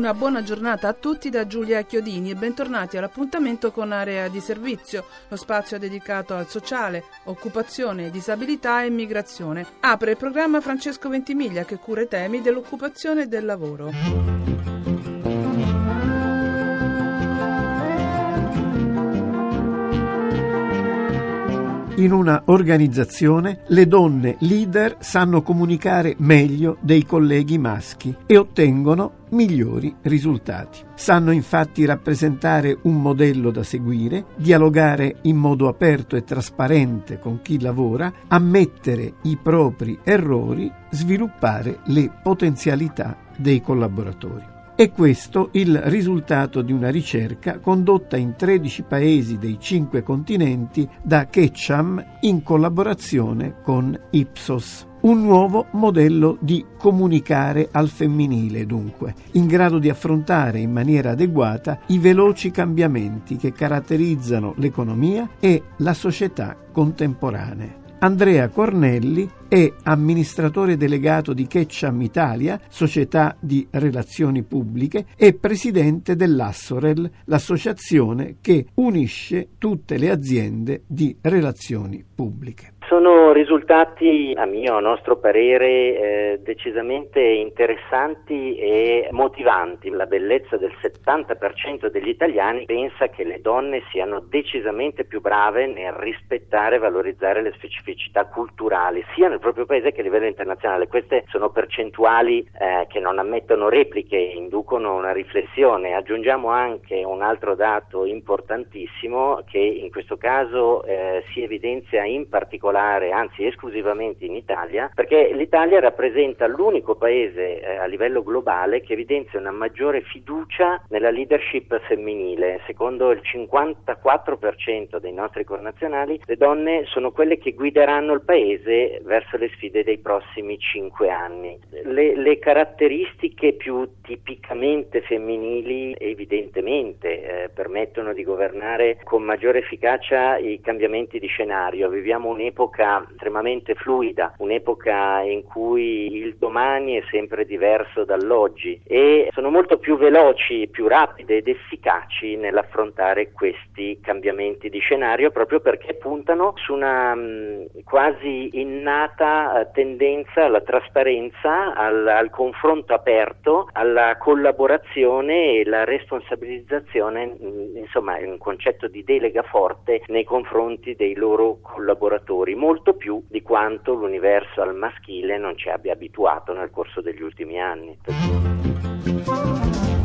Una buona giornata a tutti da Giulia Chiodini e bentornati all'appuntamento con Area di Servizio, lo spazio dedicato al sociale, occupazione, disabilità e immigrazione. Apre il programma Francesco Ventimiglia che cura i temi dell'occupazione e del lavoro. In una organizzazione le donne leader sanno comunicare meglio dei colleghi maschi e ottengono migliori risultati. Sanno infatti rappresentare un modello da seguire, dialogare in modo aperto e trasparente con chi lavora, ammettere i propri errori, sviluppare le potenzialità dei collaboratori. È questo il risultato di una ricerca condotta in 13 paesi dei 5 continenti da Ketcham in collaborazione con Ipsos. Un nuovo modello di comunicare al femminile, dunque, in grado di affrontare in maniera adeguata i veloci cambiamenti che caratterizzano l'economia e la società contemporanee. Andrea Cornelli è amministratore delegato di Ketcham Italia, società di relazioni pubbliche, e presidente dell'Assorel, l'associazione che unisce tutte le aziende di relazioni pubbliche. Risultati, a mio, a nostro parere, eh, decisamente interessanti e motivanti. La bellezza del 70% degli italiani pensa che le donne siano decisamente più brave nel rispettare e valorizzare le specificità culturali, sia nel proprio paese che a livello internazionale. Queste sono percentuali eh, che non ammettono repliche, inducono una riflessione. Aggiungiamo anche un altro dato importantissimo che in questo caso eh, si evidenzia in particolare, anzi esclusivamente in Italia, perché l'Italia rappresenta l'unico paese eh, a livello globale che evidenzia una maggiore fiducia nella leadership femminile. Secondo il 54% dei nostri connazionali, le donne sono quelle che guideranno il paese verso le sfide dei prossimi cinque anni. Le, le caratteristiche più tipicamente femminili evidentemente eh, permettono di governare con maggiore efficacia i cambiamenti di scenario. Viviamo un'epoca estremamente fluida, un'epoca in cui il domani è sempre diverso dall'oggi e sono molto più veloci, più rapide ed efficaci nell'affrontare questi cambiamenti di scenario proprio perché puntano su una mm, quasi innata eh, tendenza alla trasparenza, al, al confronto aperto, alla collaborazione e la responsabilizzazione, mm, insomma è un concetto di delega forte nei confronti dei loro collaboratori molto più di quanto l'universo al maschile non ci abbia abituato nel corso degli ultimi anni.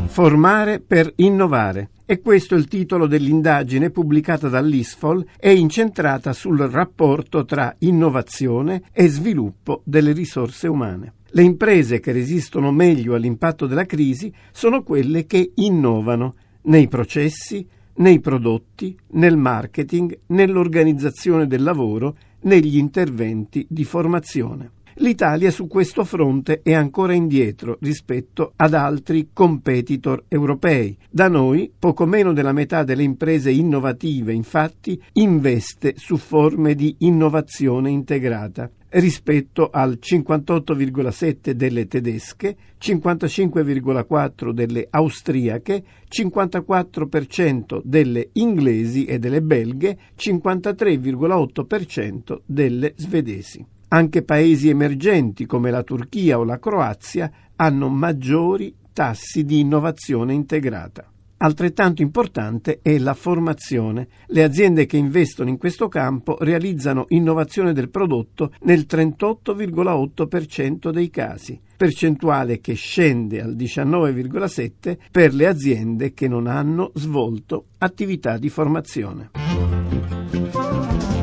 Formare per innovare. E questo è il titolo dell'indagine pubblicata dall'ISFOL e incentrata sul rapporto tra innovazione e sviluppo delle risorse umane. Le imprese che resistono meglio all'impatto della crisi sono quelle che innovano nei processi, nei prodotti, nel marketing, nell'organizzazione del lavoro negli interventi di formazione. L'Italia su questo fronte è ancora indietro rispetto ad altri competitor europei. Da noi poco meno della metà delle imprese innovative, infatti, investe su forme di innovazione integrata rispetto al 58,7 delle tedesche, 55,4 delle austriache, 54% delle inglesi e delle belghe, 53,8% delle svedesi. Anche paesi emergenti come la Turchia o la Croazia hanno maggiori tassi di innovazione integrata. Altrettanto importante è la formazione. Le aziende che investono in questo campo realizzano innovazione del prodotto nel 38,8% dei casi, percentuale che scende al 19,7% per le aziende che non hanno svolto attività di formazione.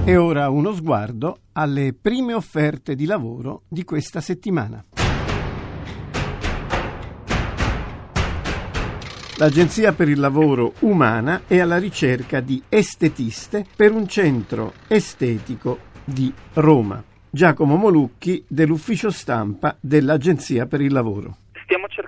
E ora uno sguardo alle prime offerte di lavoro di questa settimana. L'Agenzia per il lavoro umana è alla ricerca di estetiste per un centro estetico di Roma. Giacomo Molucchi dell'ufficio stampa dell'Agenzia per il Lavoro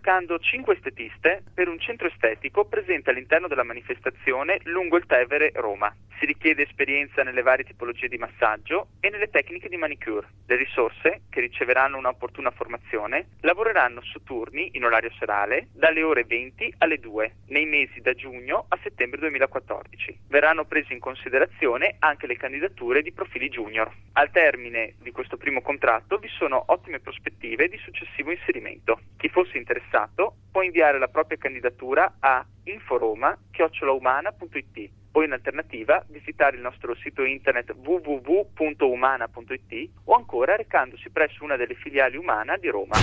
cercando cinque estetiste per un centro estetico presente all'interno della manifestazione lungo il Tevere, Roma. Si richiede esperienza nelle varie tipologie di massaggio e nelle tecniche di manicure. Le risorse, che riceveranno un'opportuna formazione, lavoreranno su turni in orario serale dalle ore 20 alle 2 nei mesi da giugno a settembre 2014. Verranno prese in considerazione anche le candidature di profili junior. Al termine di questo primo contratto vi sono ottime prospettive di successivo inserimento. Chi fosse interessato può inviare la propria candidatura a inforoma.it o in alternativa visitare il nostro sito internet www.umana.it o ancora recandosi presso una delle filiali Umana di Roma.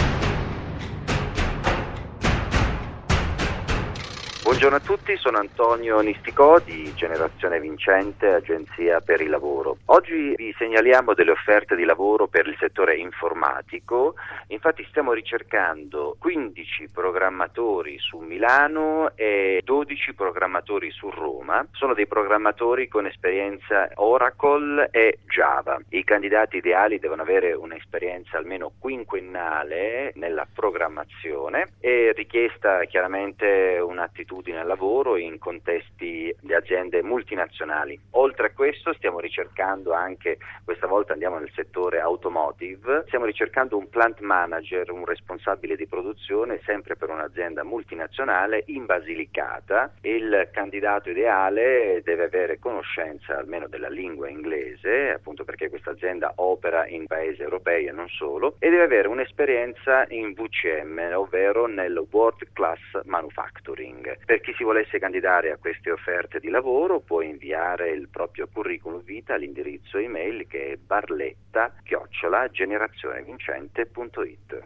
Buongiorno a tutti, sono Antonio Nisticò di Generazione Vincente, Agenzia per il Lavoro. Oggi vi segnaliamo delle offerte di lavoro per il settore informatico, infatti stiamo ricercando 15 programmatori su Milano e 12 programmatori su Roma. Sono dei programmatori con esperienza Oracle e Java. I candidati ideali devono avere un'esperienza almeno quinquennale nella programmazione e richiesta chiaramente un'attitudine attitudine al lavoro in contesti di aziende multinazionali. Oltre a questo stiamo ricercando anche, questa volta andiamo nel settore automotive, stiamo ricercando un plant manager, un responsabile di produzione sempre per un'azienda multinazionale in Basilicata. Il candidato ideale deve avere conoscenza almeno della lingua inglese, appunto perché questa azienda opera in paesi europei e non solo, e deve avere un'esperienza in VCM, ovvero nel World Class Manufacturing. Per chi si volesse candidare a queste offerte di lavoro può inviare il proprio curriculum vita all'indirizzo email che è barletta-generazionevincente.it.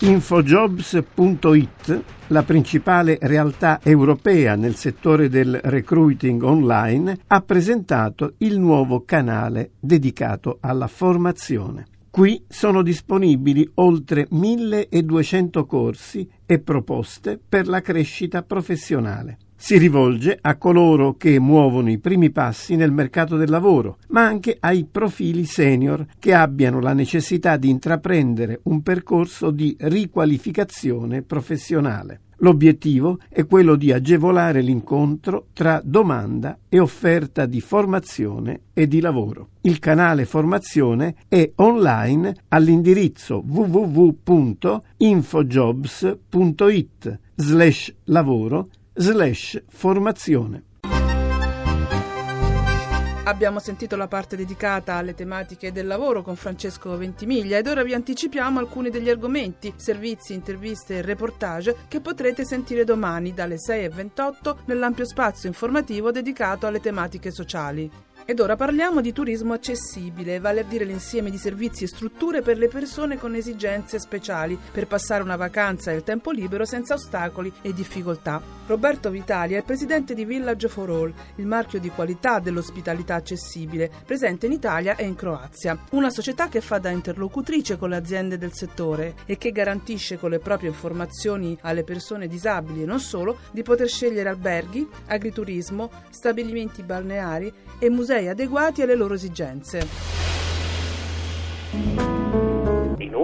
Infojobs.it, la principale realtà europea nel settore del recruiting online, ha presentato il nuovo canale dedicato alla formazione. Qui sono disponibili oltre 1200 corsi e proposte per la crescita professionale. Si rivolge a coloro che muovono i primi passi nel mercato del lavoro, ma anche ai profili senior che abbiano la necessità di intraprendere un percorso di riqualificazione professionale. L'obiettivo è quello di agevolare l'incontro tra domanda e offerta di formazione e di lavoro. Il canale formazione è online all'indirizzo www.infojobs.it slash lavoro slash formazione. Abbiamo sentito la parte dedicata alle tematiche del lavoro con Francesco Ventimiglia ed ora vi anticipiamo alcuni degli argomenti, servizi, interviste e reportage che potrete sentire domani dalle 6.28 nell'ampio spazio informativo dedicato alle tematiche sociali. Ed ora parliamo di turismo accessibile, vale a dire l'insieme di servizi e strutture per le persone con esigenze speciali per passare una vacanza e il tempo libero senza ostacoli e difficoltà. Roberto Vitali è presidente di Village for All, il marchio di qualità dell'ospitalità accessibile, presente in Italia e in Croazia. Una società che fa da interlocutrice con le aziende del settore e che garantisce con le proprie informazioni alle persone disabili e non solo di poter scegliere alberghi, agriturismo, stabilimenti balneari e musei musei adeguati alle loro esigenze.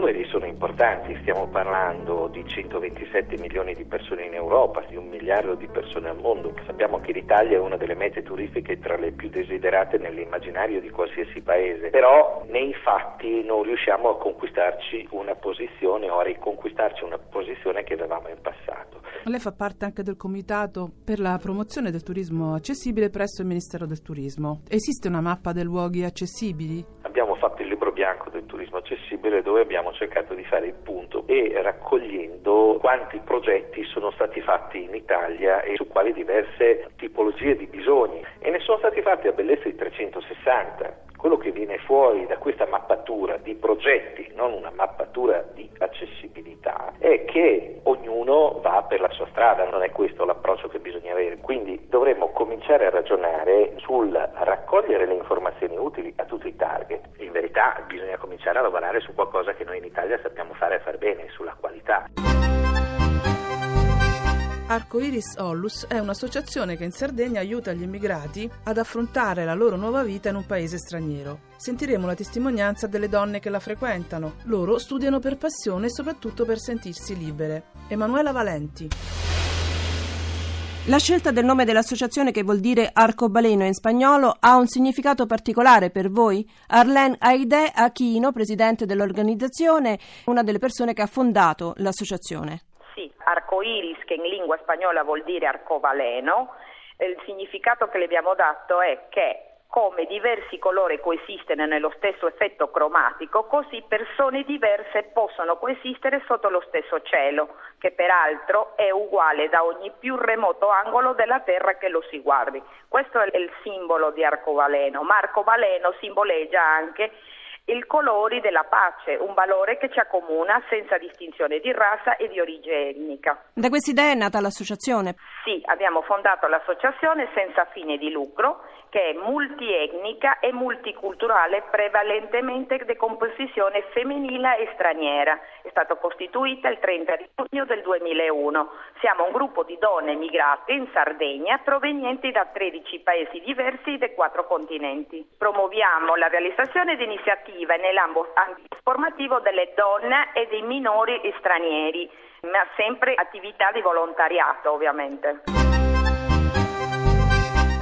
Numeri sono importanti, stiamo parlando di 127 milioni di persone in Europa, di un miliardo di persone al mondo. Sappiamo che l'Italia è una delle mete turistiche tra le più desiderate nell'immaginario di qualsiasi paese, però nei fatti non riusciamo a conquistarci una posizione o a riconquistarci una posizione che avevamo in passato. Lei fa parte anche del comitato per la promozione del turismo accessibile presso il Ministero del Turismo. Esiste una mappa dei luoghi accessibili? Abbiamo fatto il libro bianco del turismo accessibile dove abbiamo cercato di fare il punto e raccogliendo quanti progetti sono stati fatti in Italia e su quali diverse tipologie di bisogni e ne sono stati fatti a bellezza di 360 quello che viene fuori da questa mappatura di progetti, non una mappatura di accessibilità, è che ognuno va per la sua strada, non è questo l'approccio che bisogna avere. Quindi dovremmo cominciare a ragionare sul raccogliere le informazioni utili a tutti i target. Verità bisogna cominciare a lavorare su qualcosa che noi in Italia sappiamo fare e far bene, sulla qualità. Arcoiris Ollus è un'associazione che in Sardegna aiuta gli immigrati ad affrontare la loro nuova vita in un paese straniero. Sentiremo la testimonianza delle donne che la frequentano. Loro studiano per passione e soprattutto per sentirsi libere. Emanuela Valenti. La scelta del nome dell'associazione, che vuol dire arcobaleno in spagnolo, ha un significato particolare per voi? Arlene Aide Aquino, presidente dell'organizzazione, una delle persone che ha fondato l'associazione. Sì, arcoiris, che in lingua spagnola vuol dire arcobaleno, il significato che le abbiamo dato è che come diversi colori coesistono nello stesso effetto cromatico, così persone diverse possono coesistere sotto lo stesso cielo, che peraltro è uguale da ogni più remoto angolo della Terra che lo si guardi. Questo è il simbolo di arcobaleno, ma arcobaleno simboleggia anche i colori della pace, un valore che ci accomuna senza distinzione di razza e di origine etnica. Da questa idea è nata l'associazione? Sì, abbiamo fondato l'associazione senza fine di lucro che è multietnica e multiculturale, prevalentemente di composizione femminile e straniera. È stata costituita il 30 giugno del 2001. Siamo un gruppo di donne migrate in Sardegna provenienti da 13 paesi diversi dei quattro continenti. Promuoviamo la realizzazione di iniziative nell'ambito formativo delle donne e dei minori stranieri, ma sempre attività di volontariato ovviamente.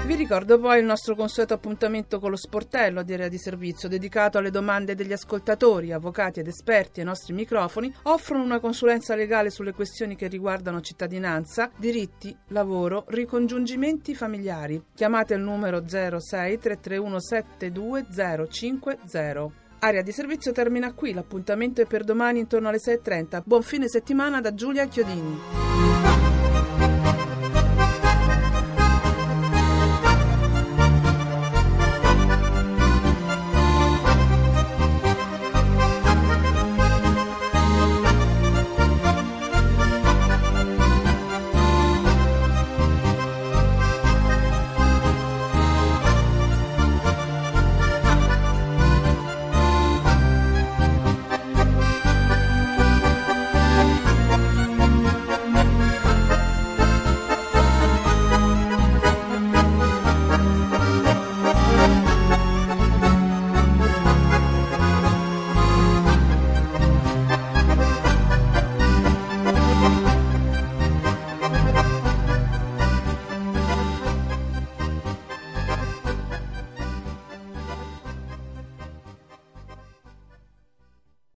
Vi ricordo poi il nostro consueto appuntamento con lo sportello di area di servizio dedicato alle domande degli ascoltatori, avvocati ed esperti ai nostri microfoni offrono una consulenza legale sulle questioni che riguardano cittadinanza, diritti, lavoro, ricongiungimenti familiari. Chiamate il numero 06 331 72050. Area di servizio termina qui, l'appuntamento è per domani intorno alle 6.30. Buon fine settimana da Giulia Chiodini.